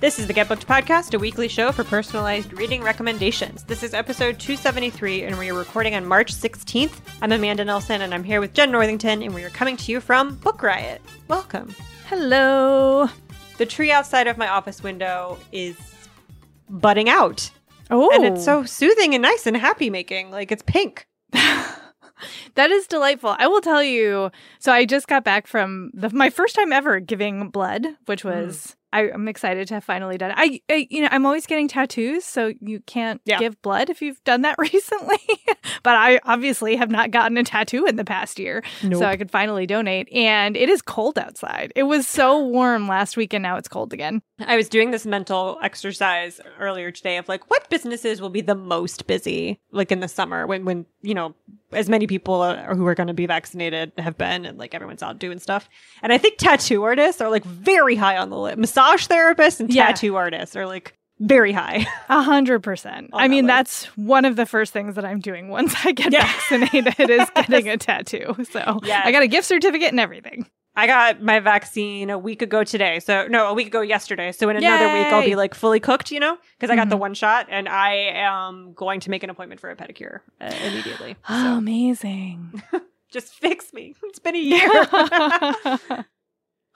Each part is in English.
This is the Get Booked Podcast, a weekly show for personalized reading recommendations. This is episode 273, and we are recording on March 16th. I'm Amanda Nelson, and I'm here with Jenn Northington, and we are coming to you from Book Riot. Welcome. Hello. The tree outside of my office window is budding out. Oh, And it's so soothing and nice and happy making. Like it's pink. that is delightful. I will tell you. So I just got back from the, my first time ever giving blood, which Mm. was I, I'm excited to have finally done it. I, I, you know, I'm always getting tattoos, so you can't Yeah. give blood if you've done that recently. but I obviously have not gotten a tattoo in the past year, so I could finally donate. And it is cold outside. It was so warm last week, and now it's cold again. I was doing this mental exercise earlier today of like what businesses will be the most busy like in the summer when when you know as many people uh, who are going to be vaccinated have been and like everyone's out doing stuff. And I think tattoo artists are like very high on the list. Massage therapists and Yeah. tattoo artists are like very high. A hundred percent. I that mean, list. that's one of the first things that I'm doing once I get Yeah. vaccinated is getting a tattoo. So Yes. I got a gift certificate and everything. I got my vaccine a week ago today. So no, a week ago yesterday. So in another week I'll be like fully cooked, you know, because I got the Mhm. one shot and I am going to make an appointment for a pedicure uh, immediately. Oh, amazing. just fix me. It's been a year.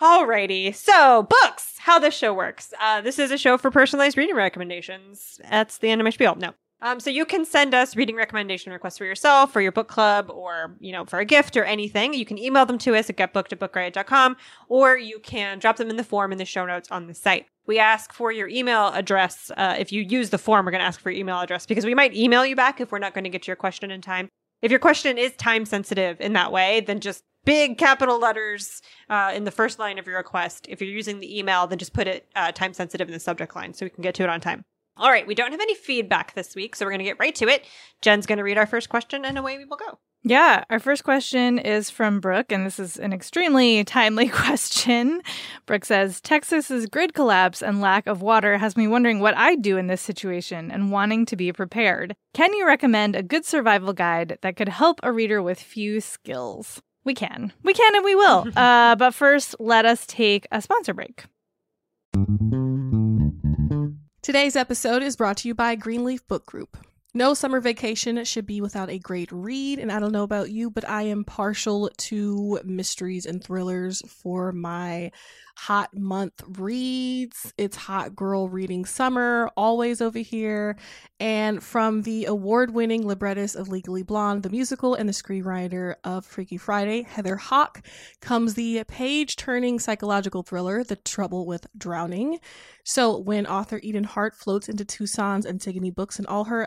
Alrighty. So, books. How this show works. Uh, this is a show for personalized reading recommendations. That's the end of my spiel. No. Um, so you can send us reading recommendation requests for yourself, for your book club, or you know, for a gift or anything. You can email them to us at getbooked at bookriot.com, or you can drop them in the form in the show notes on the site. We ask for your email address. Uh, if you use the form, we're going to ask for your email address because we might email you back if we're not going to get to your question in time. If your question is time sensitive in that way, then just big capital letters uh, in the first line of your request. If you're using the email, then just put it uh, time sensitive in the subject line so we can get to it on time. All right, we don't have any feedback this week, so we're going to get right to it. Jen's going to read our first question, and away we will go. Yeah, our first question is from Brooke, and this is an extremely timely question. Brooke says Texas's grid collapse and lack of water has me wondering what I'd do in this situation and wanting to be prepared. Can you recommend a good survival guide that could help a reader with few skills? We can. We can and we will. uh, but first, let us take a sponsor break. Today's episode is brought to you by Greenleaf Book Group. No summer vacation should be without a great read, and I don't know about you, but I am partial to mysteries and thrillers for my hot month reads. It's hot girl reading summer, always over here. And from the award winning librettist of Legally Blonde, the musical, and the screenwriter of Freaky Friday, Heather Hach, comes the page turning psychological thriller, The Trouble with Drowning. So, when author Eden Hart floats into Tucson's Antigone books and all her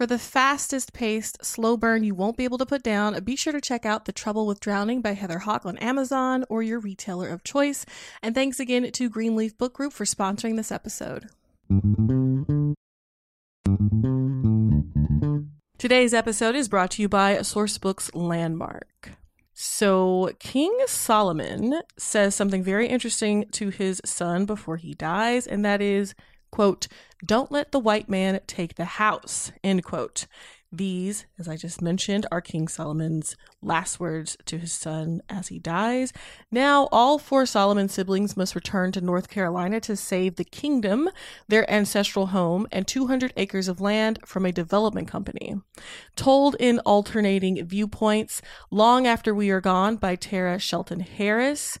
For the fastest paced, slow burn you won't be able to put down, be sure to check out The Trouble with Drowning by Heather Hach on Amazon or your retailer of choice. And thanks again to Greenleaf Book Group for sponsoring this episode. Today's episode is brought to you by Sourcebooks Landmark. So, King Solomon says something very interesting to his son before he dies, and that is, quote, don't let the white man take the house, end quote. These, as I just mentioned, are King Solomon's last words to his son as he dies. Now, all four Solomon siblings must return to North Carolina to save the kingdom, their ancestral home, and 200 acres of land from a development company. Told in alternating viewpoints, Long After We Are Gone by Tara Shelton Harris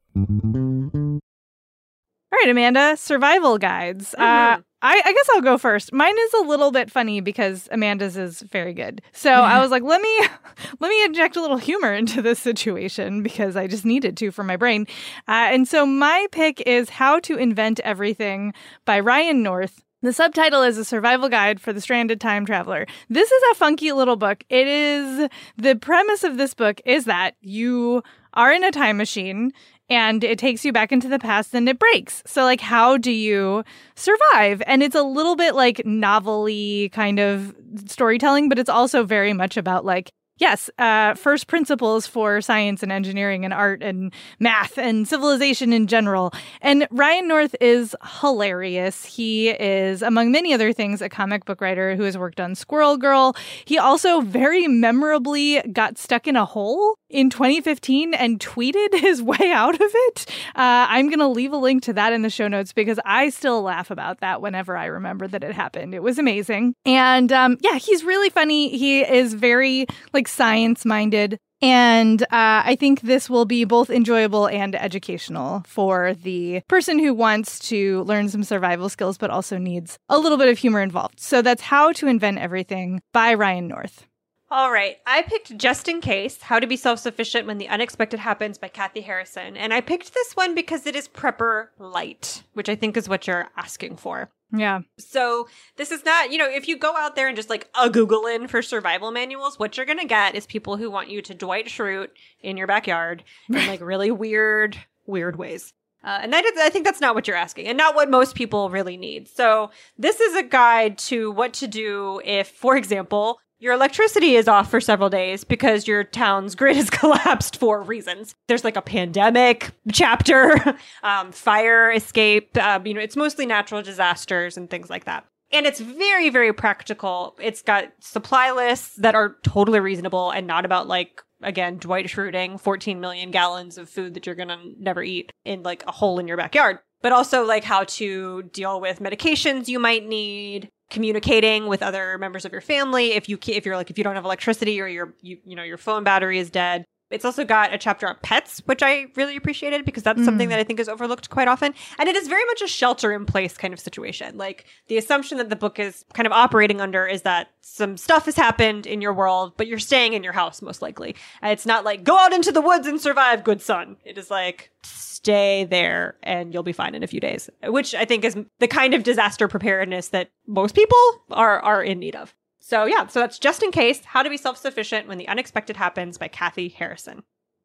All right, Amanda, survival guides. Uh, Mhm. I, I guess I'll go first. Mine is a little bit funny because Amanda's is very good. So I was like, let me let me inject a little humor into this situation because I just needed to for my brain. Uh, and so my pick is How to Invent Everything by Ryan North. The subtitle is A Survival Guide for the Stranded Time Traveler. This is a funky little book. It is the premise of this book is that you are in a time machine and it takes you back into the past and it breaks. So like how do you survive? And it's a little bit like novelly kind of storytelling, but it's also very much about like Yes, uh, first principles for science and engineering and art and math and civilization in general. And Ryan North is hilarious. He is, among many other things, a comic book writer who has worked on Squirrel Girl. He also very memorably got stuck in a hole in 2015 and tweeted his way out of it. Uh, I'm going to leave a link to that in the show notes because I still laugh about that whenever I remember that it happened. It was amazing. And um, yeah, he's really funny. He is very like science minded. And uh, I think this will be both enjoyable and educational for the person who wants to learn some survival skills, but also needs a little bit of humor involved. So that's How to Invent Everything by Ryan North. All right. I picked Just in Case How to Be Self Sufficient When the Unexpected Happens by Kathy Harrison. And I picked this one because it is prepper light, which I think is what you're asking for. Yeah. So this is not, you know, if you go out there and just like a Google in for survival manuals, what you're gonna get is people who want you to Dwight Schrute in your backyard in like really weird, weird ways. Uh, and that is, I think that's not what you're asking, and not what most people really need. So this is a guide to what to do if, for example, your electricity is off for several days because your town's grid has collapsed for reasons. There's like a pandemic chapter, um, fire escape. Um, you know, it's mostly natural disasters and things like that. And it's very, very practical. It's got supply lists that are totally reasonable and not about like, again, Dwight Schruting 14 million gallons of food that you're going to never eat in like a hole in your backyard, but also like how to deal with medications you might need, communicating with other members of your family. If you if you're like if you don't have electricity or your you, you know your phone battery is dead it's also got a chapter on pets which i really appreciated because that's something Mm. that i think is overlooked quite often. And it is very much a shelter in place kind of situation. Like the assumption that the book is kind of operating under is that some stuff has happened in your world but you're staying in your house most likely. And it's not like go out into the woods and survive good son. It is like stay there and you'll be fine in a few days which i think is the kind of disaster preparedness that most people are are in need of so yeah so that's just in case how to be self-sufficient when the unexpected happens by kathy harrison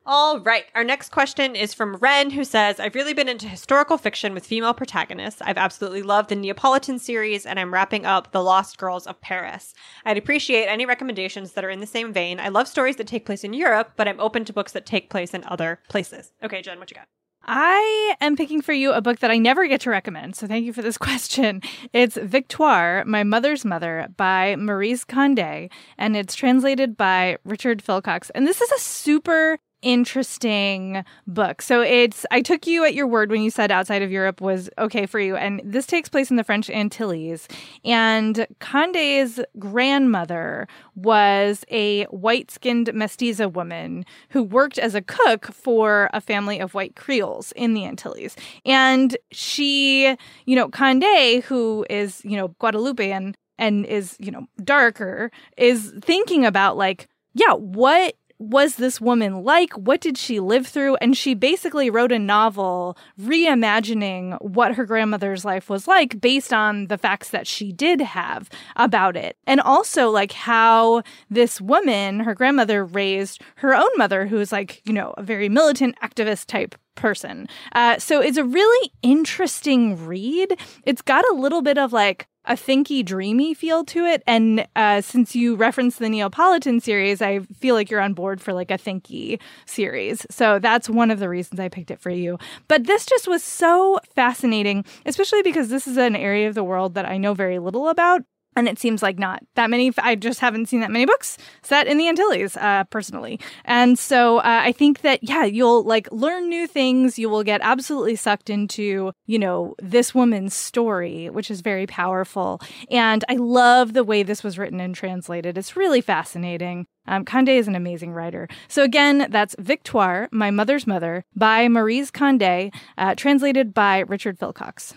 all right. Our next question is from Ren, who says, I've really been into historical fiction with female protagonists. I've absolutely loved the Neapolitan series, and I'm wrapping up The Lost Girls of Paris. I'd appreciate any recommendations that are in the same vein. I love stories that take place in Europe, but I'm open to books that take place in other places. Okay, Jen, what you got? I am picking for you a book that I never get to recommend, so thank you for this question. It's Victoire, My Mother's Mother by Maryse Condé, and it's translated by Richard Philcox. And this is a super interesting book. So it's I took you at your word when you said outside of Europe was okay for you and this takes place in the French Antilles and Condé's grandmother was a white-skinned mestiza woman who worked as a cook for a family of white Creoles in the Antilles. And she, you know, Condé who is, you know, Guadeloupean and is, you know, darker is thinking about like yeah, what was this woman like? What did she live through? And she basically wrote a novel reimagining what her grandmother's life was like based on the facts that she did have about it. And also, like, how this woman, her grandmother, raised her own mother, who is like, you know, a very militant activist type person. Uh, so it's a really interesting read. It's got a little bit of like a thinky, dreamy feel to it. And uh, since you referenced the Neapolitan series, I feel like you're on board for like a thinky series. So that's one of the reasons I picked it for you. But this just was so fascinating, especially because this is an area of the world that I know very little about. And it seems like not that many. I just haven't seen that many books set in the Antilles, uh, personally. And so uh, I think that, yeah, you'll like learn new things. You will get absolutely sucked into, you know, this woman's story, which is very powerful. And I love the way this was written and translated. It's really fascinating. Um, Condé is an amazing writer. So again, that's Victoire, My Mother's Mother by Maryse Condé, uh, translated by Richard Philcox.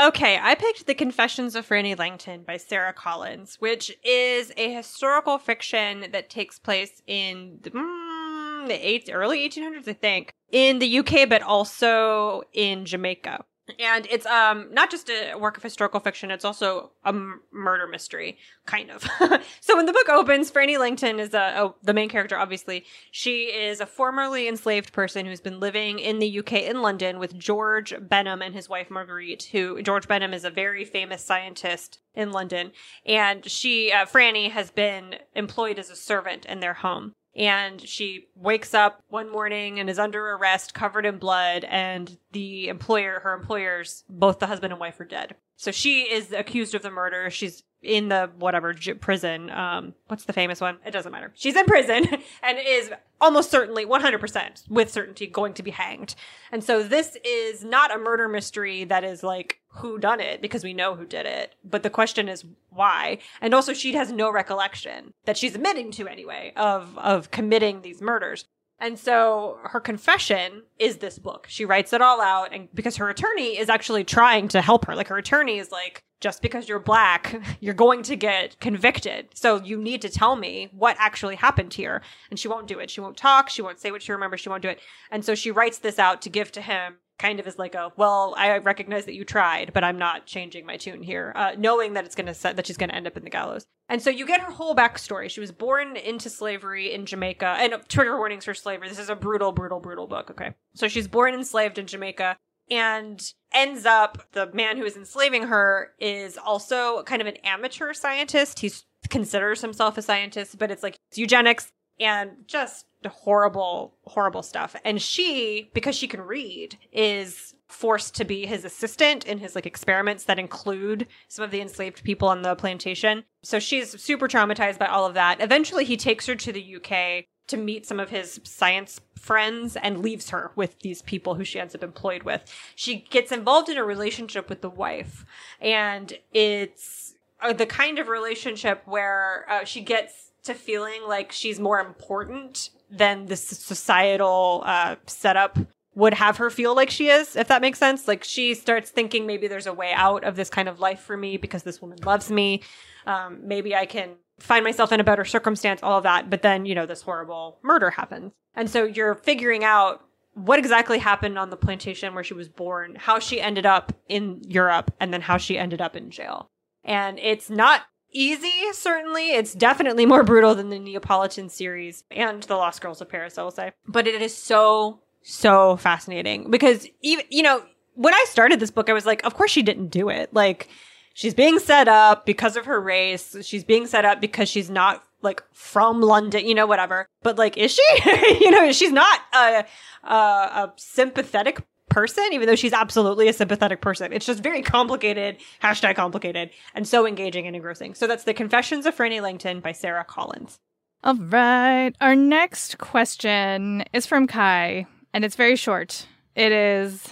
Okay, I picked The Confessions of Frannie Langton by Sara Collins, which is a historical fiction that takes place in the, mm, the eight, early 1800s, I think, in the UK, but also in Jamaica and it's um not just a work of historical fiction it's also a m- murder mystery kind of. So when the book opens frannie langton is a, a, the main character obviously. She is a formerly enslaved person who's been living in the uk in london with george benham and his wife marguerite who george benham is a very famous scientist in london. And she uh, frannie has been employed as a servant in their home and she wakes up one morning and is under arrest covered in blood and the employer her employers both the husband and wife are dead. So she is accused of the murder. She's in the whatever j- prison um what's the famous one? It doesn't matter. She's in prison and is almost certainly 100% with certainty going to be hanged. And so this is not a murder mystery that is like who done it because we know who did it. But the question is why. And also she has no recollection that she's admitting to anyway of of committing these murders and so her confession is this book. She writes it all out and because her attorney is actually trying to help her. Like her attorney is like just because you're black, you're going to get convicted. So you need to tell me what actually happened here. And she won't do it. She won't talk, she won't say what she remembers, she won't do it. And so she writes this out to give to him kind of is like a well i recognize that you tried but i'm not changing my tune here uh, knowing that it's going to set that she's going to end up in the gallows. And so you get her whole backstory. She was born into slavery in jamaica and uh, trigger warnings for slavery. This is a brutal brutal brutal book okay? So she's born enslaved in jamaica and ends up the man who is enslaving her is also kind of an amateur scientist. He considers himself a scientist but it's like eugenics and just horrible, horrible stuff. And she, because she can read, is forced to be his assistant in his like experiments that include some of the enslaved people on the plantation. So she's super traumatized by all of that. Eventually he takes her to the UK to meet some of his science friends and leaves her with these people who she ends up employed with. She gets involved in a relationship with the wife and it's uh, the kind of relationship where uh, she gets to feeling like she's more important than the societal uh, setup would have her feel like she is, if that makes sense. Like she starts thinking maybe there's a way out of this kind of life for me because this woman loves me. Um, maybe I can find myself in a better circumstance, all of that. But then, you know, this horrible murder happens. And so you're figuring out what exactly happened on the plantation where she was born, how she ended up in Europe, and then how she ended up in jail. And it's not easy, certainly. It's definitely more brutal than the Neapolitan series and The Lost Girls of Paris, I will say. But it is so, so fascinating because even, you know, when I started this book, I was like, of course she didn't do it. Like, she's being set up because of her race. She's being set up because she's not like from London, you know, whatever. But like, is she? you know, she's not a, a, a sympathetic person, even though she's absolutely a sympathetic person. It's just very complicated, hashtag complicated, and so engaging and engrossing. So that's The Confessions of Frannie Langton by Sara Collins. All right. Our next question is from Kai, and it's very short. It is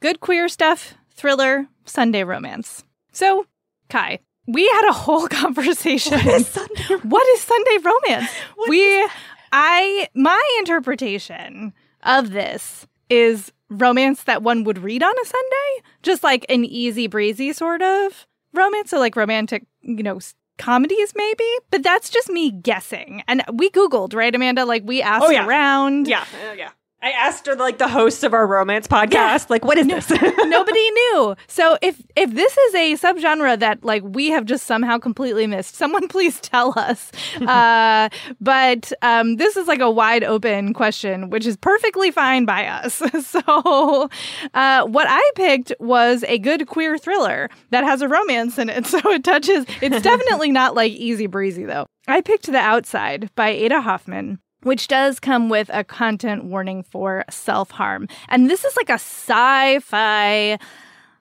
good queer stuff, thriller, Sunday romance. So, Kai, we had a whole conversation. What is Sunday, what is Sunday romance? we, I, my interpretation of this is romance that one would read on a Sunday, just like an easy breezy sort of romance, so like romantic, you know, comedies maybe. But that's just me guessing. And we googled, right, Amanda? Like we asked Oh, yeah. around. Yeah, uh, yeah. I asked her, like the hosts of our romance podcast, like, what is this? Nobody knew. So if if this is a subgenre that like we have just somehow completely missed, someone please tell us. uh, but um, this is like a wide open question, which is perfectly fine by us. so uh, what I picked was a good queer thriller that has a romance in it. So it touches. It's definitely not like easy breezy though. I picked The Outside by Ada Hoffman which does come with a content warning for self harm. And this is like a sci fi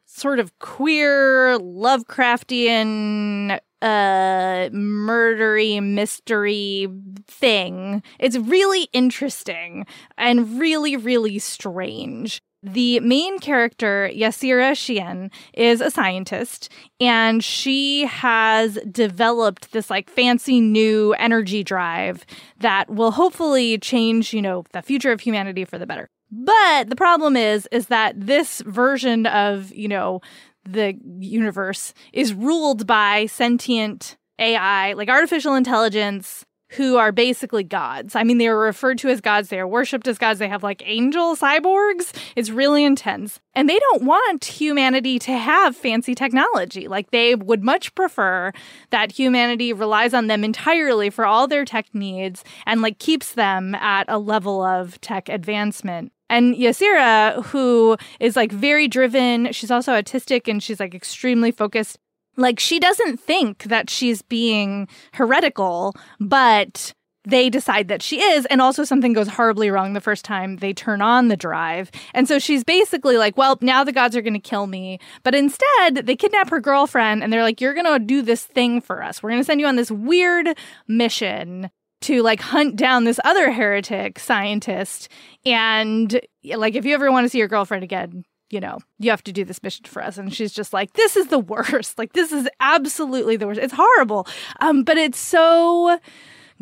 sort of queer Lovecraftian uh murdery mystery thing. It's really interesting and really really strange. The main character, Yasira Shien, is a scientist and she has developed this like fancy new energy drive that will hopefully change, you know, the future of humanity for the better. But the problem is is that this version of, you know, the universe is ruled by sentient AI, like artificial intelligence, who are basically gods. I mean, they are referred to as gods, they are worshipped as gods, they have like angel cyborgs. It's really intense. And they don't want humanity to have fancy technology. Like, they would much prefer that humanity relies on them entirely for all their tech needs and like keeps them at a level of tech advancement. And Yasira, who is like very driven, she's also autistic and she's like extremely focused. Like she doesn't think that she's being heretical, but they decide that she is. And also, something goes horribly wrong the first time they turn on the drive. And so she's basically like, well, now the gods are going to kill me. But instead, they kidnap her girlfriend and they're like, you're going to do this thing for us. We're going to send you on this weird mission to like hunt down this other heretic scientist. And like, if you ever want to see your girlfriend again, you know, you have to do this mission for us. And she's just like, this is the worst. Like, this is absolutely the worst. It's horrible. Um, but it's so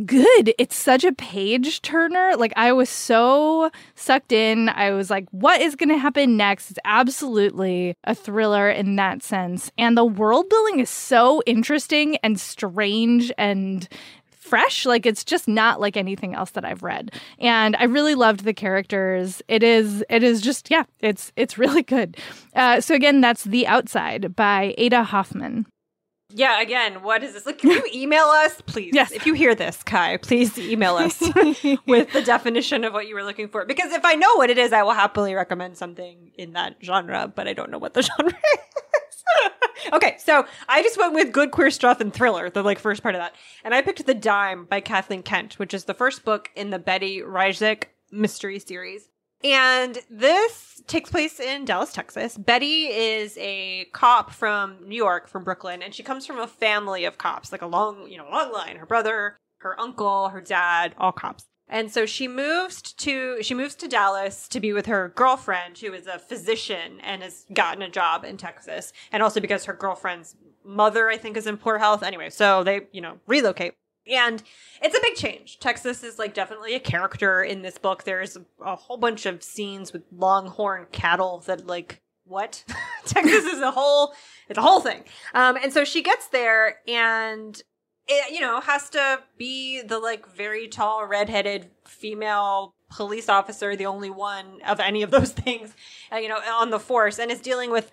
good. It's such a page turner. Like I was so sucked in. I was like, what is going to happen next? It's absolutely a thriller in that sense. And the world building is so interesting and strange and fresh like it's just not like anything else that i've read and i really loved the characters it is it is just yeah it's it's really good uh, so again that's the outside by ada hoffman yeah, again, what is this? Like, can you email us, please? Yes. If you hear this, Kai, please email us with the definition of what you were looking for. Because if I know what it is, I will happily recommend something in that genre, but I don't know what the genre is. okay, so I just went with good queer stuff and thriller, the like first part of that. And I picked The Dime by Kathleen Kent, which is the first book in the Betty Rhyzyk mystery series. And this takes place in Dallas, Texas. Betty is a cop from New York, from Brooklyn, and she comes from a family of cops, like a long, you know, long line. Her brother, her uncle, her dad, all cops. And so she moves to she moves to Dallas to be with her girlfriend, who is a physician and has gotten a job in Texas, and also because her girlfriend's mother, I think, is in poor health. Anyway, so they you know relocate. And it's a big change. Texas is like definitely a character in this book. There's a whole bunch of scenes with longhorn cattle that like what? Texas is a whole it's a whole thing. Um and so she gets there and it, you know, has to be the like very tall redheaded female police officer, the only one of any of those things, uh, you know, on the force. And is dealing with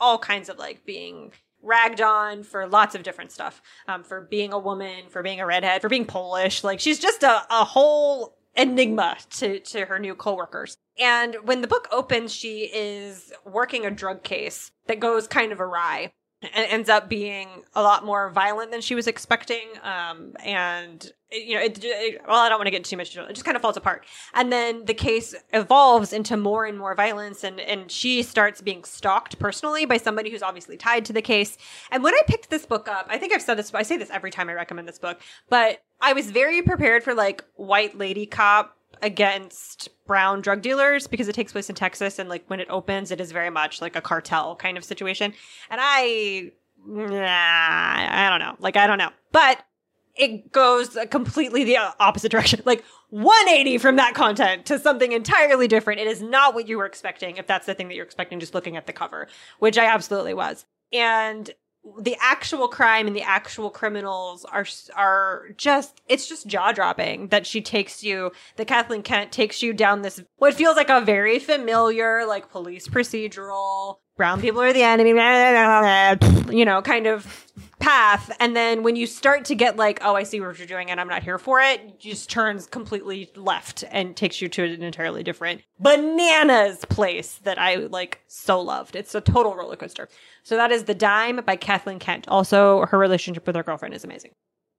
all kinds of like being ragged on for lots of different stuff. Um, for being a woman for being a redhead for being polish. Like she's just a, a whole enigma to, to her new coworkers. And when the book opens she is working a drug case that goes kind of awry and ends up being a lot more violent than she was expecting. Um, and it, you know, it, it, well, I don't want to get too much. It just kind of falls apart, and then the case evolves into more and more violence, and and she starts being stalked personally by somebody who's obviously tied to the case. And when I picked this book up, I think I've said this. I say this every time I recommend this book, but I was very prepared for like white lady cop against brown drug dealers because it takes place in Texas and like when it opens it is very much like a cartel kind of situation. And I nah, I don't know. Like I don't know. But it goes completely the opposite direction. Like 180 from that content to something entirely different. It is not what you were expecting if that's the thing that you're expecting just looking at the cover, which I absolutely was. And the actual crime and the actual criminals are are just it's just jaw dropping that she takes you that Kathleen Kent takes you down this what feels like a very familiar like police procedural brown people are the enemy you know kind of path and then when you start to get like oh I see what you're doing and I'm not here for it just turns completely left and takes you to an entirely different bananas place that I like so loved it's a total roller coaster so that is The Dime by Kathleen Kent. Also, her relationship with her girlfriend is amazing.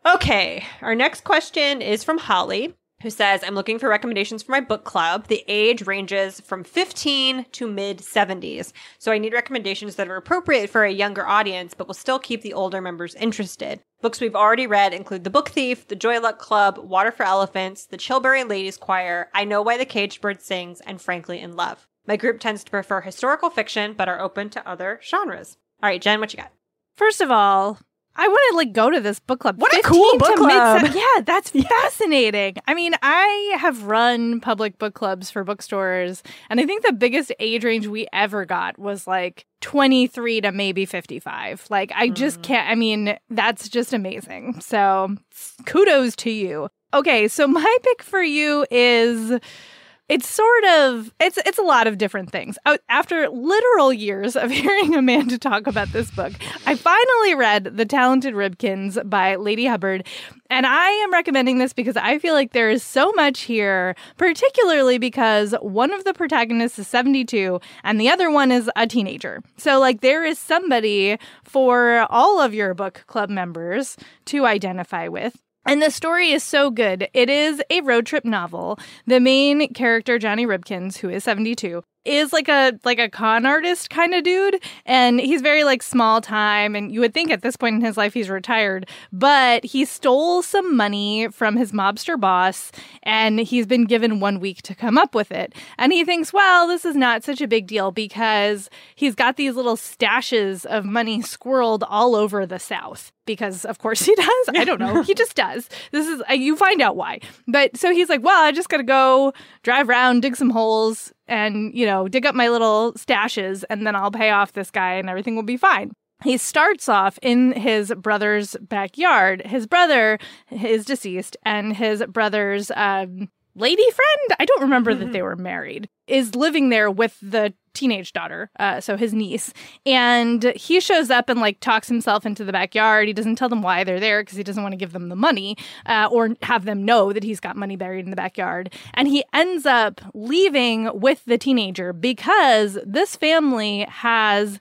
Okay, our next question is from Holly, who says, I'm looking for recommendations for my book club. The age ranges from 15 to mid 70s. So I need recommendations that are appropriate for a younger audience, but will still keep the older members interested. Books we've already read include The Book Thief, The Joy Luck Club, Water for Elephants, The Chilbury Ladies Choir, I Know Why the Caged Bird Sings, and Frankly in Love. My group tends to prefer historical fiction, but are open to other genres. All right, Jen, what you got? First of all, I want to like go to this book club. What a cool book club! Mid- yeah, that's fascinating. I mean, I have run public book clubs for bookstores, and I think the biggest age range we ever got was like 23 to maybe 55. Like, I just Mm. can't. I mean, that's just amazing. So, kudos to you. Okay, so my pick for you is it's sort of it's it's a lot of different things. Uh, After literal years of hearing Amanda talk about this book, I finally read The Talented Ribkins by Ladee Hubbard, and I am recommending this because I feel like there is so much here, particularly because one of the protagonists is 72 and the other one is a teenager. So like there is somebody for all of your book club members to identify with. And the story is so good. It is a road trip novel. The main character, Johnny Ribkins, who is 72, is like a like a con artist kind of dude and he's very like small time and you would think at this point in his life he's retired but he stole some money from his mobster boss and he's been given 1 week to come up with it. And he thinks well this is not such a big deal because he's got these little stashes of money squirreled all over the south because of course he does. I don't know. He just does. This is uh, you find out why. But so he's like well i just gotta go drive around dig some holes and you know dig up my little stashes and then i'll pay off this guy and everything will be fine. He starts off in his brother's backyard his brother is deceased and his brother's um, lady friend? I don't remember that they were married is living there with the teenage daughter uh, so his niece. And he shows up and like talks himself into the backyard. He doesn't tell them why they're there because he doesn't want to give them the money uh, or have them know that he's got money buried in the backyard. And he ends up leaving with the teenager because this family has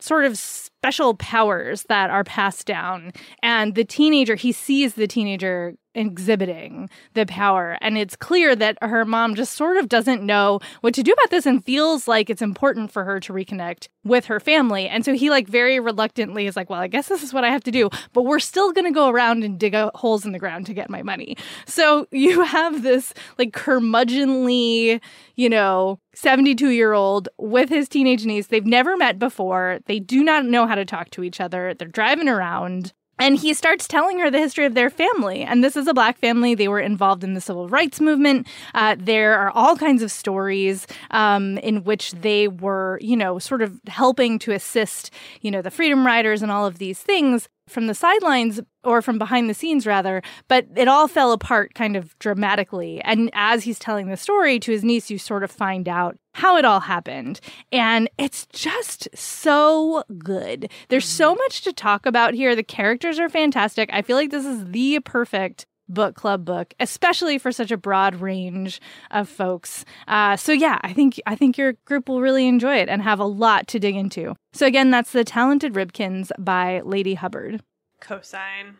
sort of special powers that are passed down. And the teenager he sees the teenager exhibiting the power. And it's clear that her mom just sort of doesn't know what to do about this and feels like it's important for her to reconnect with her family. And so he like very reluctantly is like well i guess this is what i have to do but we're still going to go around and dig out holes in the ground to get my money. So you have this like curmudgeonly you know 72 year old with his teenage niece. They've never met before. They do not know how to talk to each other they're driving around and he starts telling her the history of their family. And this is a black family. They were involved in the civil rights movement. Uh, there are all kinds of stories um, in which they were, you know, sort of helping to assist, you know, the freedom riders and all of these things from the sidelines or from behind the scenes rather but it all fell apart kind of dramatically. And as he's telling the story to his niece you sort of find out how it all happened. And it's just so good. There's so mm-hmm. much to talk about here. The characters are fantastic. I feel like this is the perfect book club book especially for such a broad range of folks. Uh, so yeah i think i think your group will really enjoy it and have a lot to dig into. So again that's the talented ribkins by ladee hubbard. Cosine.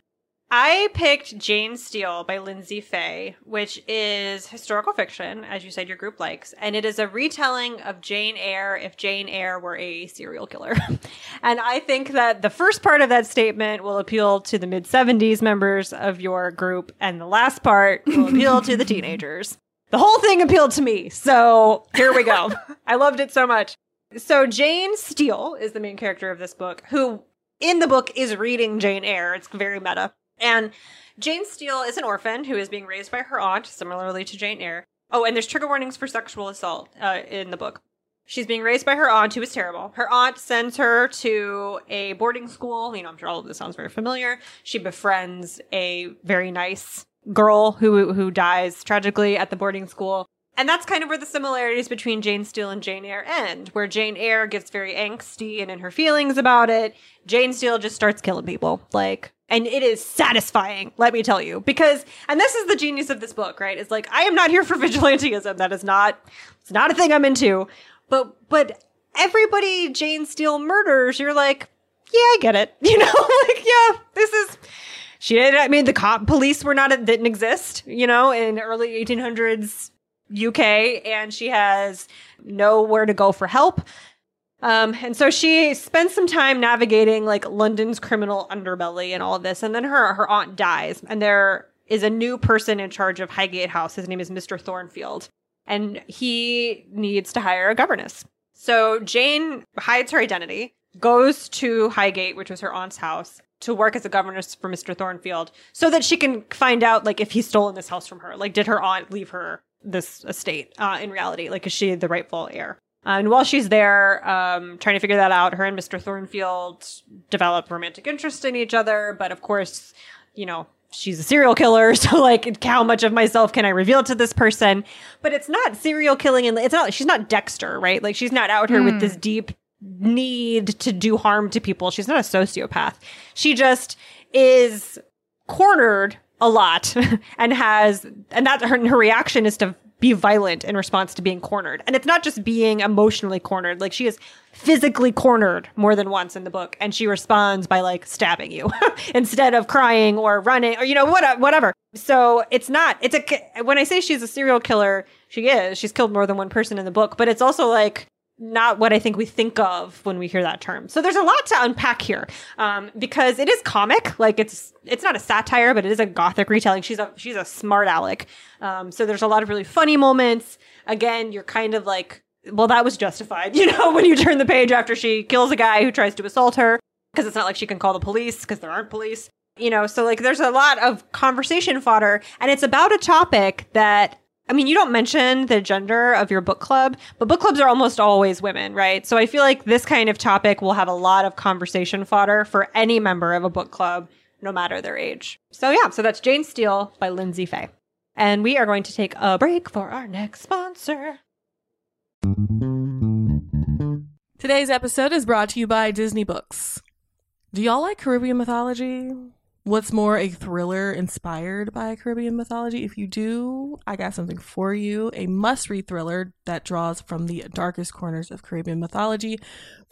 I picked Jane Steele by Lyndsay Faye, which is historical fiction, as you said your group likes, and it is a retelling of Jane Eyre if Jane Eyre were a serial killer. and I think that the first part of that statement will appeal to the mid 70s members of your group, and the last part will appeal to the teenagers. The whole thing appealed to me, so here we go. I loved it so much. So Jane Steele is the main character of this book, who in the book is reading Jane Eyre. It's very meta. And Jane Steele is an orphan who is being raised by her aunt, similarly to Jane Eyre. Oh, and there's trigger warnings for sexual assault uh, in the book. She's being raised by her aunt, who is terrible. Her aunt sends her to a boarding school. You know, I'm sure all of this sounds very familiar. She befriends a very nice girl who who dies tragically at the boarding school. And that's kind of where the similarities between Jane Steele and Jane Eyre end, where Jane Eyre gets very angsty and in her feelings about it. Jane Steele just starts killing people. Like, and it is satisfying, let me tell you. Because, and this is the genius of this book, right? It's like, I am not here for vigilantism. That is not, it's not a thing I'm into. But, but everybody Jane Steele murders, you're like, yeah, I get it. You know, like, yeah, this is, She did. I mean, the cop police were not didn't exist, you know, in early 1800s UK, and she has nowhere to go for help. Um, and so she spends some time navigating like London's criminal underbelly and all of this, and then her her aunt dies, and there is a new person in charge of Highgate House. His name is Mr. Thornfield, and he needs to hire a governess. So Jane hides her identity, goes to Highgate, which was her aunt's house, to work as a governess for Mr. Thornfield, so that she can find out like if he's stolen this house from her. Like, did her aunt leave her this estate uh, in reality? Like, is she the rightful heir? Uh, and while she's there, um, trying to figure that out, her and Mr. Thornfield develop romantic interest in each other. But of course, you know, she's a serial killer. So like, how much of myself can I reveal to this person? But it's not serial killing. And it's not, she's not Dexter, right? Like she's not out here mm. with this deep need to do harm to people. She's not a sociopath. She just is cornered a lot and has, and that her, her reaction is to be violent in response to being cornered. And it's not just being emotionally cornered, like she is physically cornered more than once in the book and she responds by like stabbing you instead of crying or running or you know what whatever. So it's not it's a when I say she's a serial killer, she is. She's killed more than one person in the book, but it's also like not what I think we think of when we hear that term. So there's a lot to unpack here, um, because it is comic. Like it's it's not a satire, but it is a gothic retelling. She's a she's a smart aleck. Um, so there's a lot of really funny moments. Again, you're kind of like, well, that was justified, you know, when you turn the page after she kills a guy who tries to assault her, because it's not like she can call the police because there aren't police. You know, so like there's a lot of conversation fodder, and it's about a topic that I mean, you don't mention the gender of your book club, but book clubs are almost always women, right? So I feel like this kind of topic will have a lot of conversation fodder for any member of a book club, no matter their age. So yeah, so that's Jane Steele by Lyndsay Faye. And we are going to take a break for our next sponsor. Today's episode is brought to you by Disney Books. Do y'all like Caribbean mythology? What's more, a thriller inspired by Caribbean mythology? If you do, I got something for you. A must read thriller that draws from the darkest corners of Caribbean mythology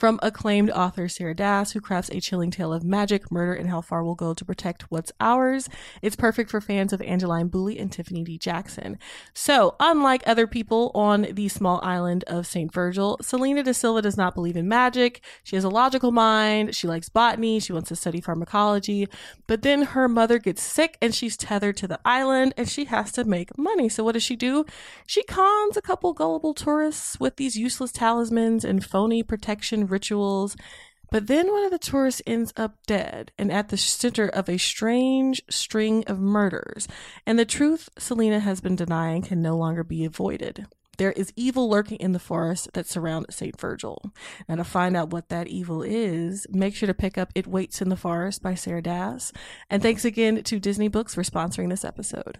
from acclaimed author Sarah Dass, who crafts a chilling tale of magic, murder, and how far we'll go to protect what's ours. It's perfect for fans of Angeline Boulley and Tiffany D. Jackson. So, unlike other people on the small island of St. Virgil, Selena da Silva does not believe in magic. She has a logical mind. She likes botany. She wants to study pharmacology. But then her mother gets sick and she's tethered to the island and she has to make money. So, what does she do? She cons a couple gullible tourists with these useless talismans and phony protection rituals. But then one of the tourists ends up dead and at the center of a strange string of murders. And the truth Selena has been denying can no longer be avoided. There is evil lurking in the forest that surrounds St. Virgil. And to find out what that evil is, make sure to pick up It Waits in the Forest by Sarah Dass. And thanks again to Disney Books for sponsoring this episode.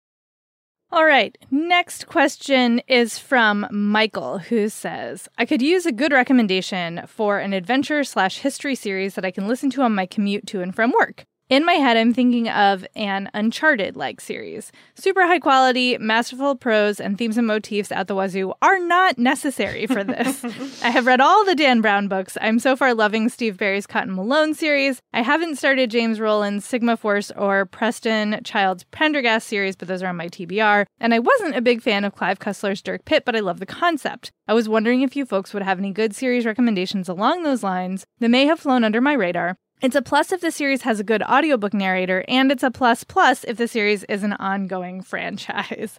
All right. Next question is from Michael, who says, I could use a good recommendation for an adventure slash history series that I can listen to on my commute to and from work. In my head, I'm thinking of an Uncharted like series. Super high quality, masterful prose, and themes and motifs at the wazoo are not necessary for this. I have read all the Dan Brown books. I'm so far loving Steve Berry's Cotton Malone series. I haven't started James Rollins's Sigma Force or Preston Child's Pendergast series, but those are on my TBR. And I wasn't a big fan of Clive Cussler's Dirk Pitt, but I love the concept. I was wondering if you folks would have any good series recommendations along those lines that may have flown under my radar. It's a plus if the series has a good audiobook narrator, and it's a plus plus if the series is an ongoing franchise.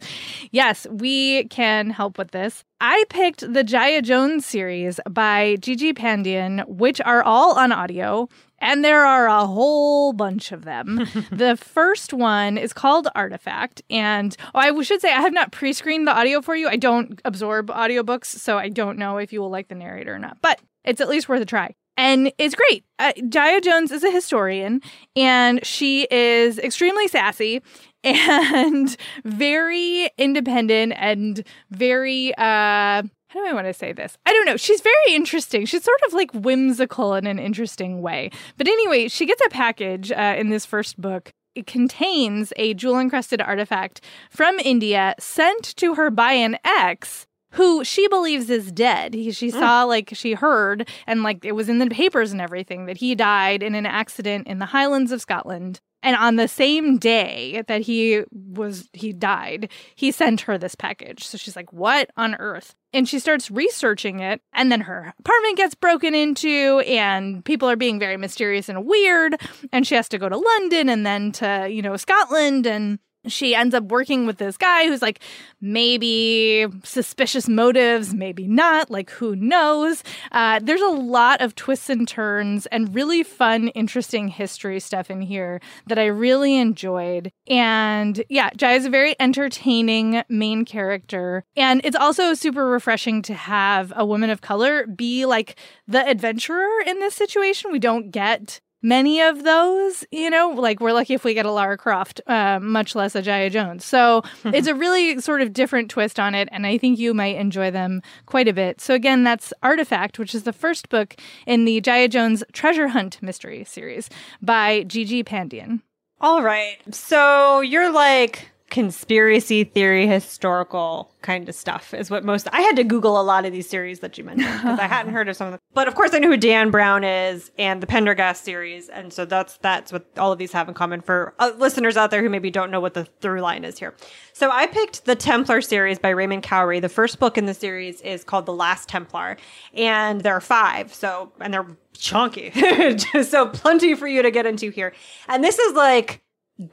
yes, we can help with this. I picked the Jaya Jones series by Gigi Pandian, which are all on audio, and there are a whole bunch of them. the first one is called Artifact, and oh, I should say I have not pre screened the audio for you. I don't absorb audiobooks, so I don't know if you will like the narrator or not, but it's at least worth a try and it's great. Uh, Jaya Jones is a historian, and she is extremely sassy and very independent and very uh how do I want to say this? I don't know. She's very interesting. She's sort of like whimsical in an interesting way. But anyway, she gets a package uh, in this first book. It contains a jewel encrusted artifact from India sent to her by an ex who she believes is dead. He, she mm. saw, like, she heard, and like it was in the papers and everything, that he died in an accident in the Highlands of Scotland. And on the same day that he was, he died, he sent her this package. So she's like, what on earth? And she starts researching it. And then her apartment gets broken into, and people are being very mysterious and weird. And she has to go to London and then to, you know, Scotland. And she ends up working with this guy who's like maybe suspicious motives maybe not like who knows? Uh, there's a lot of twists and turns and really fun interesting history stuff in here that i really enjoyed. And yeah jai is a very entertaining main character. And it's also super refreshing to have a woman of color be like the adventurer in this situation. We don't get many of those. You know, like we're lucky if we get a Lara Croft, uh, much less a Jaya Jones. So it's a really sort of different twist on it, and I think you might enjoy them quite a bit. So again, that's Artifact, which is the first book in the Jaya Jones Treasure Hunt mystery series by Gigi Pandian. All right. So you're like conspiracy theory historical kind of stuff is what most I had to Google a lot of these series that you mentioned because I hadn't heard of some of them. But of course I know who Dan Brown is and the Pendergast series, and so that's that's what all of these have in common for uh, listeners out there who maybe don't know what the through line is here. So I picked the Templar series by Raymond Khoury. The first book in the series is called The Last Templar, and there are five. So and they're chunky, so plenty for you to get into here. And this is like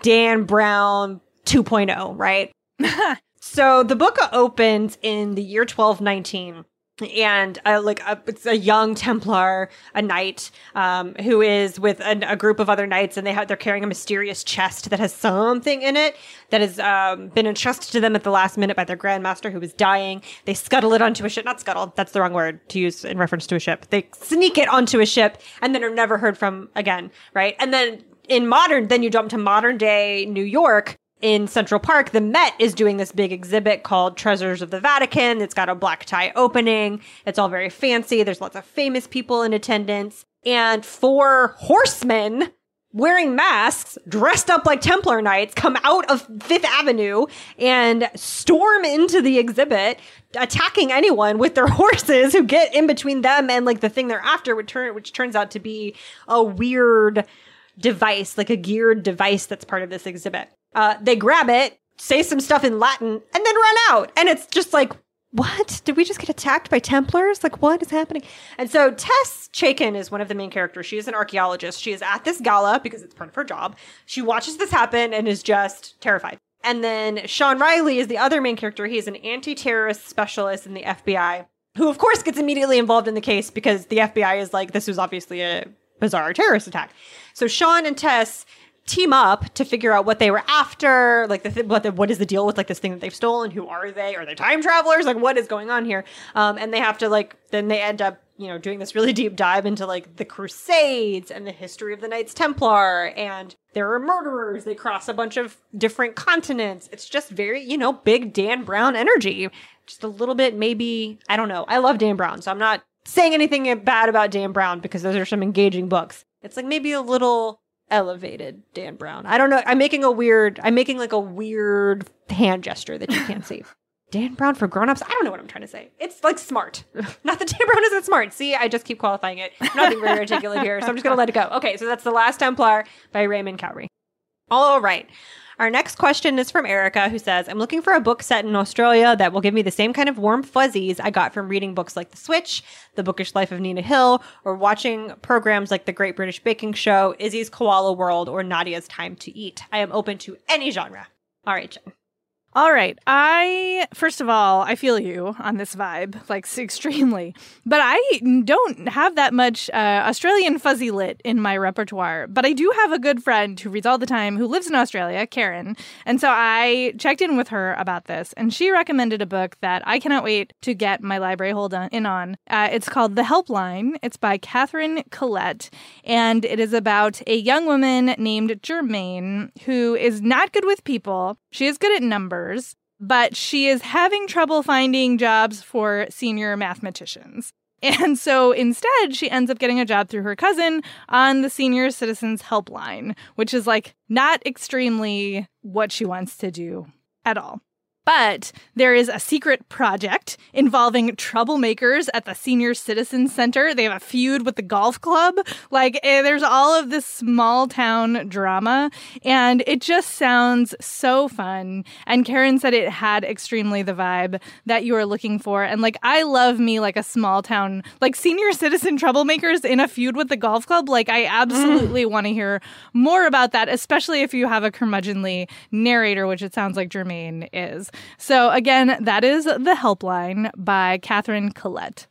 Dan Brown 2.0, right? so the book opens in the year 1219 and uh, like a, it's a young Templar, a knight, um, who is with a, a, group of other knights, and they have they're carrying a mysterious chest that has something in it that has um, been entrusted to them at the last minute by their grandmaster who was dying. They scuttle it onto a ship, not scuttle, that's the wrong word to use in reference to a ship. They sneak it onto a ship, and then are never heard from again, right? And then in modern, then you jump to modern day New York, in Central Park, the Met is doing this big exhibit called Treasures of the Vatican. It's got a black tie opening. It's all very fancy. There's lots of famous people in attendance. And four horsemen wearing masks, dressed up like Templar knights, come out of Fifth Avenue and storm into the exhibit, attacking anyone with their horses who get in between them and like the thing they're after, which, turn, which turns out to be a weird device, like a geared device that's part of this exhibit. Uh, they grab it, say some stuff in Latin, and then run out. And it's just like, what? Did we just get attacked by Templars? Like, what is happening? And so Tess Chaikin is one of the main characters. She is an archaeologist. She is at this gala because it's part of her job. She watches this happen and is just terrified. And then Sean Reilly is the other main character. He is an anti terrorist specialist in the FBI, who, of course, gets immediately involved in the case because the FBI is like, this was obviously a bizarre terrorist attack. So Sean and Tess team up to figure out what they were after, like the th- what the, what is the deal with like this thing that they've stolen? Who are they? Are they time travelers? Like what is going on here? Um, and they have to like then they end up you know doing this really deep dive into like the Crusades and the history of the Knights Templar and there are murderers. They cross a bunch of different continents. It's just very you know big Dan Brown energy. Just a little bit maybe I don't know. I love Dan Brown, so I'm not saying anything bad about Dan Brown because those are some engaging books. It's like maybe a little elevated Dan Brown. I don't know. I'm making a weird. I'm making like a weird hand gesture that you can't see. Dan Brown for grown-ups. I don't know what I'm trying to say. It's like smart. Not that Dan Brown isn't smart. See, I just keep qualifying it. I'm not being very articulate here, so I'm just gonna let it go. Okay, so that's The Last Templar by Raymond Khoury. All right. Our next question is from Erica, who says, I'm looking for a book set in Australia that will give me the same kind of warm fuzzies I got from reading books like The Switch, The Bookish Life of Nina Hill, or watching programs like The Great British Baking Show, Izzy's Koala World, or Nadia's Time to Eat. I am open to any genre. All right, Jenn. All right. I, first of all, I feel you on this vibe, like extremely. But I don't have that much uh, Australian fuzzy lit in my repertoire. But I do have a good friend who reads all the time who lives in Australia, Karen. And so I checked in with her about this, and she recommended a book that I cannot wait to get my library hold on, in on. Uh, it's called The Helpline. It's by Katherine Collette, and it is about a young woman named Germaine who is not good with people. She is good at numbers but she is having trouble finding jobs for senior mathematicians. And so instead, she ends up getting a job through her cousin on the Senior Citizens Helpline, which is like not extremely what she wants to do at all. But there is a secret project involving troublemakers at the Senior Citizen Center. They have a feud with the golf club. Like, eh, there's all of this small town drama, and it just sounds so fun. And Karen said it had extremely the vibe that you are looking for. And like, I love me like a small town, like senior citizen troublemakers in a feud with the golf club. Like, I absolutely mm. want to hear more about that, especially if you have a curmudgeonly narrator, which it sounds like Germaine is. So, again, that is The Helpline by Katherine Collette.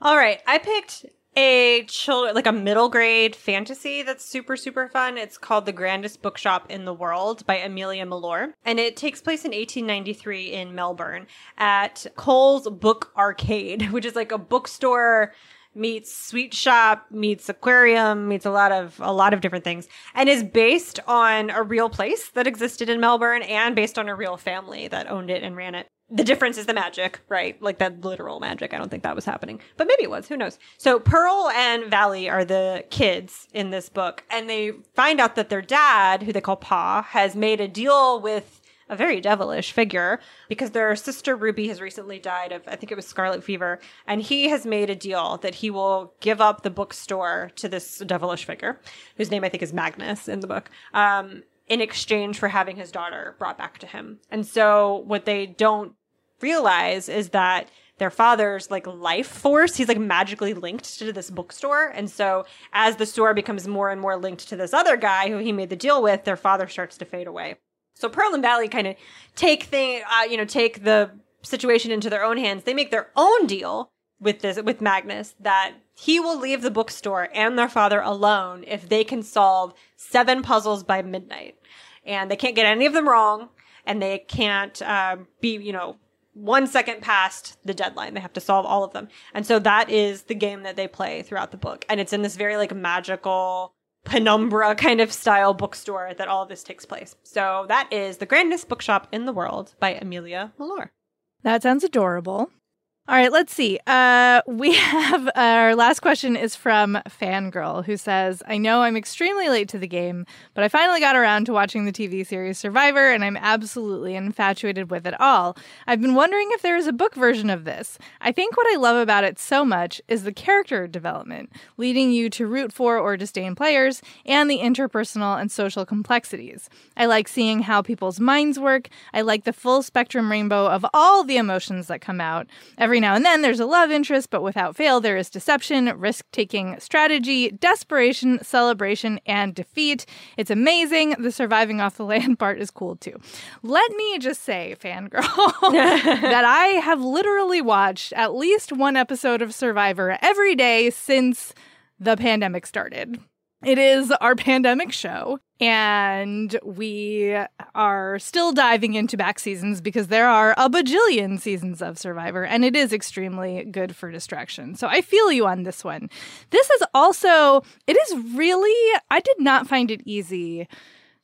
All right. I picked a children like a middle grade fantasy that's super super fun. It's called The Grandest Bookshop in the World by Amelia Mellor and it takes place in 1893 in Melbourne at Cole's Book Arcade, which is like a bookstore meets sweet shop meets aquarium meets a lot of a lot of different things and is based on a real place that existed in Melbourne and based on a real family that owned it and ran it. The difference is the magic, right? Like that literal magic. I don't think that was happening, but maybe it was. Who knows? So Pearl and Valley are the kids in this book, and they find out that their dad, who they call Pa, has made a deal with a very devilish figure because their sister Ruby has recently died of, I think it was scarlet fever. And he has made a deal that he will give up the bookstore to this devilish figure, whose name I think is Magnus in the book. Um, in exchange for having his daughter brought back to him. And so what they don't realize is that their father's like life force he's like magically linked to this bookstore and so as the store becomes more and more linked to this other guy who he made the deal with their father starts to fade away so Pearl and Valley kind of take thing, uh, you know, take the situation into their own hands. They make their own deal with this with Magnus that he will leave the bookstore and their father alone if they can solve seven puzzles by midnight, and they can't get any of them wrong, and they can't uh, be, you know, one second past the deadline. They have to solve all of them. And so that is the game that they play throughout the book. And it's in this very like magical penumbra kind of style bookstore that all this takes place. So that is The Grandest Bookshop in the World by Amelia Mellor. That sounds adorable. All right, let's see. Uh, we have our last question is from Fangirl, who says, I know I'm extremely late to the game, but I finally got around to watching the TV series Survivor, and I'm absolutely infatuated with it all. I've been wondering if there is a book version of this. I think what I love about it so much is the character development, leading you to root for or disdain players, and the interpersonal and social complexities. I like seeing how people's minds work. I like the full spectrum rainbow of all the emotions that come out. Every now and then there's a love interest, but without fail, there is deception, risk taking strategy, desperation, celebration, and defeat. It's amazing. The surviving off the land part is cool too. Let me just say, fangirl, that I have literally watched at least one episode of Survivor every day since the pandemic started. It is our pandemic show, and we are still diving into back seasons because there are a bajillion seasons of Survivor, and it is extremely good for distraction. So I feel you on this one. This is also, it is really, I did not find it easy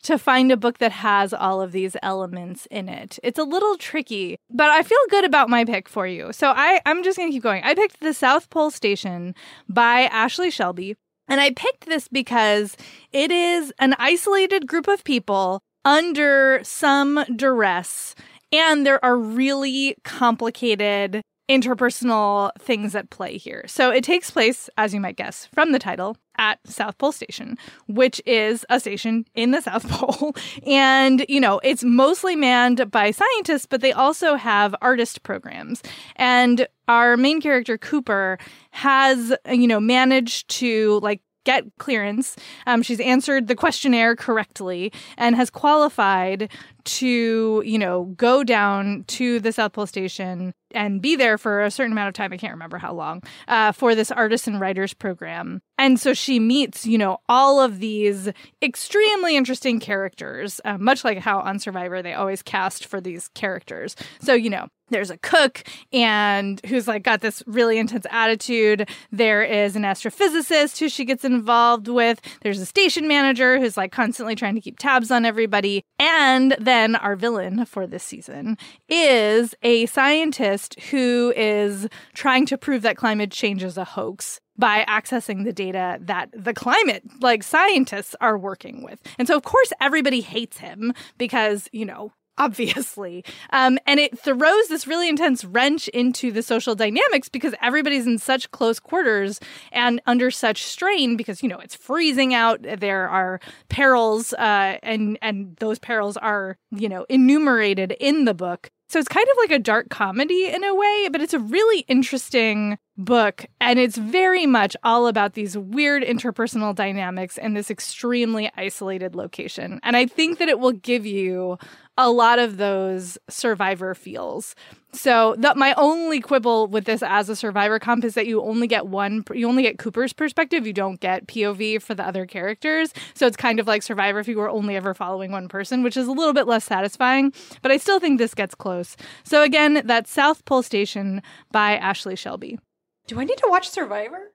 to find a book that has all of these elements in it. It's a little tricky, but I feel good about my pick for you. So I, I'm just going to keep going. I picked The South Pole Station by Ashley Shelby. And I picked this because it is an isolated group of people under some duress, and there are really complicated interpersonal things at play here. So it takes place, as you might guess from the title, at South Pole Station, which is a station in the South Pole. And, you know, it's mostly manned by scientists, but they also have artist programs. And our main character, Cooper, has, you know, managed to like get clearance. Um, she's answered the questionnaire correctly and has qualified to, you know, go down to the South Pole Station and be there for a certain amount of time. I can't remember how long uh, for this artists and writers program. And so she meets, you know, all of these extremely interesting characters, uh, much like how on Survivor they always cast for these characters. So, you know, there's a cook and who's like got this really intense attitude. There is an astrophysicist who she gets involved with. There's a station manager who's like constantly trying to keep tabs on everybody. And then our villain for this season is a scientist who is trying to prove that climate change is a hoax by accessing the data that the climate like scientists are working with. And so of course everybody hates him because, you know, obviously. Um, and it throws this really intense wrench into the social dynamics because everybody's in such close quarters and under such strain because, you know, it's freezing out. There are perils, uh, and, and those perils are, you know, enumerated in the book. So it's kind of like a dark comedy in a way, but it's a really interesting book. And it's very much all about these weird interpersonal dynamics in this extremely isolated location. And I think that it will give you a lot of those survivor feels. So that my only quibble with this as a survivor comp is that you only get one you only get Cooper's perspective, you don't get POV for the other characters. So it's kind of like survivor if you were only ever following one person, which is a little bit less satisfying, but I still think this gets close. So again, that's South Pole Station by Ashley Shelby. Do I need to watch Survivor?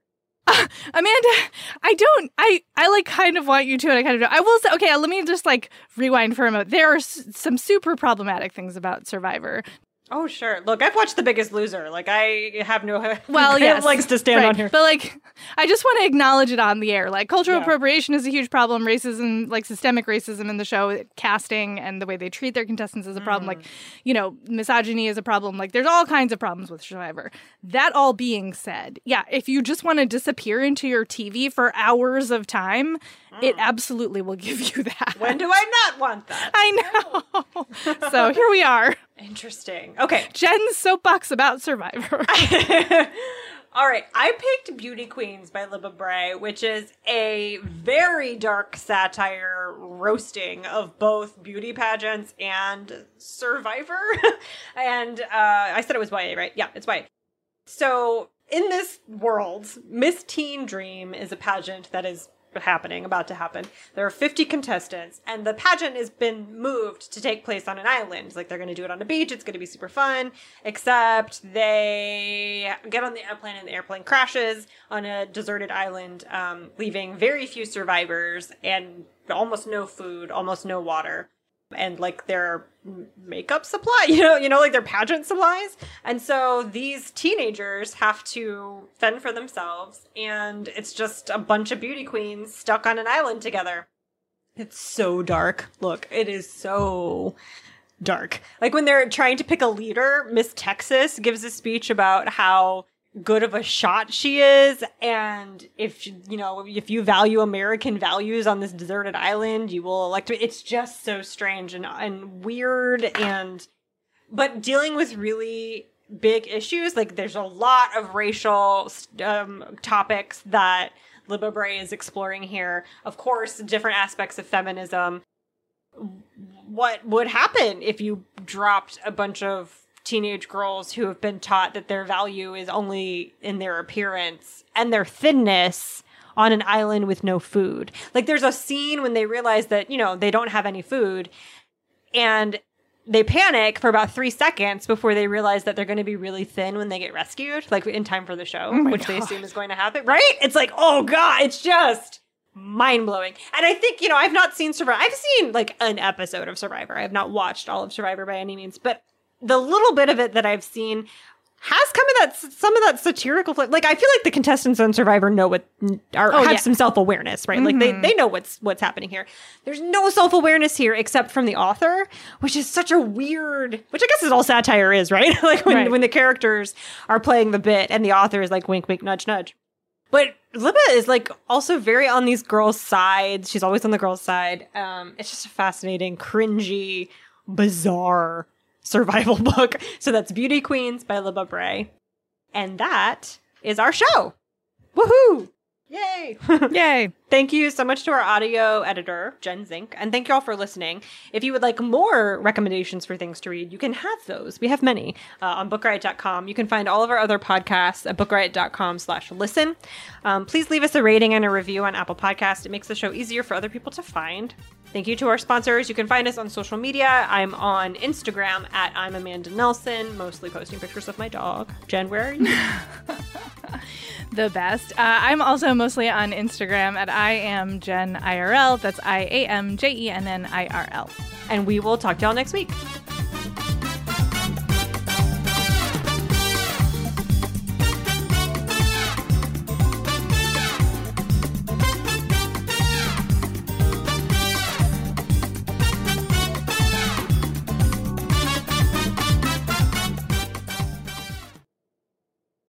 Uh, Amanda, I don't. I I like kind of want you to, and I kind of don't. I will say, okay, let me just like rewind for a moment. There are s- some super problematic things about Survivor. Oh sure. Look, I've watched The Biggest Loser. Like I have no well, yes, legs to stand right. on here. But like, I just want to acknowledge it on the air. Like, cultural Yeah. appropriation is a huge problem. Racism, like systemic racism in the show, casting and the way they treat their contestants is a problem. Like, mm. you know, misogyny is a problem. Like, there's all kinds of problems with Survivor. That all being said, yeah, if you just want to disappear into your TV for hours of time, it mm. absolutely will give you that. When do I not want that? I know. so here we are. Interesting. Okay. Jenn's soapbox about Survivor. All right, I picked Beauty Queens by Libba Bray, which is a very dark satire roasting of both beauty pageants and Survivor. and uh, I said it was YA, right? Yeah, it's YA. So, in this world, Miss Teen Dream is a pageant that is happening, about to happen. There are 50 contestants, and the pageant has been moved to take place on an island. Like they're going to do it on a beach. It's going to be super fun, except they get on the airplane and the airplane crashes on a deserted island, um, leaving very few survivors and almost no food, almost no water and like their makeup supply, you know, you know, like their pageant supplies. And so these teenagers have to fend for themselves, and it's just a bunch of beauty queens stuck on an island together. It's so dark. Look, it is so dark. Like when they're trying to pick a leader, Miss Texas gives a speech about how good of a shot she is. And if you know if you value american values on this deserted island you will elect me it's just so strange and and weird. And but dealing with really big issues like there's a lot of racial um, topics that Libba Bray is exploring here. Of course different aspects of feminism. What would happen if you dropped a bunch of teenage girls who have been taught that their value is only in their appearance and their thinness on an island with no food. Like there's a scene when they realize that, you know, they don't have any food and they panic for about three seconds before they realize that they're going to be really thin when they get rescued, like in time for the show, oh my which they assume is going to happen. Right? It's like, oh God, it's just mind blowing. And I think, you know, I've not seen Survivor. I've seen like an episode of Survivor. I have not watched all of Survivor by any means, but the little bit of it that I've seen, has come of that some of that satirical like I feel like the contestants on Survivor know what are Oh, have yeah. some self awareness, right? Like they Mhm. they know what's what's happening here. There's no self awareness here except from the author, which is such a weird. Which I guess is all satire is, right? like when Right. when the characters are playing the bit and the author is like wink wink nudge nudge. But Libba is like also very on these girls' sides. She's always on the girls' side. Um, it's just a fascinating, cringy, bizarre survival book. So that's Beauty Queens by Libba Bray. And that is our show. Woohoo! Yay! Yay. Thank you so much to our audio editor, Jen Zink, and thank you all for listening. If you would like more recommendations for things to read, you can have those. We have many uh, on bookriot.com. You can find all of our other podcasts at bookriot.com slash listen. Um, please leave us a rating and a review on Apple Podcast. It makes the show easier for other people to find. Thank you to our sponsors. You can find us on social media. I'm on Instagram at I'm Amanda Nelson, mostly posting pictures of my dog. Jenn, where are you? The best. Uh, I'm also mostly on Instagram at I am Jen IRL. That's I A M J E N N I R L. and we will talk to y'all next week.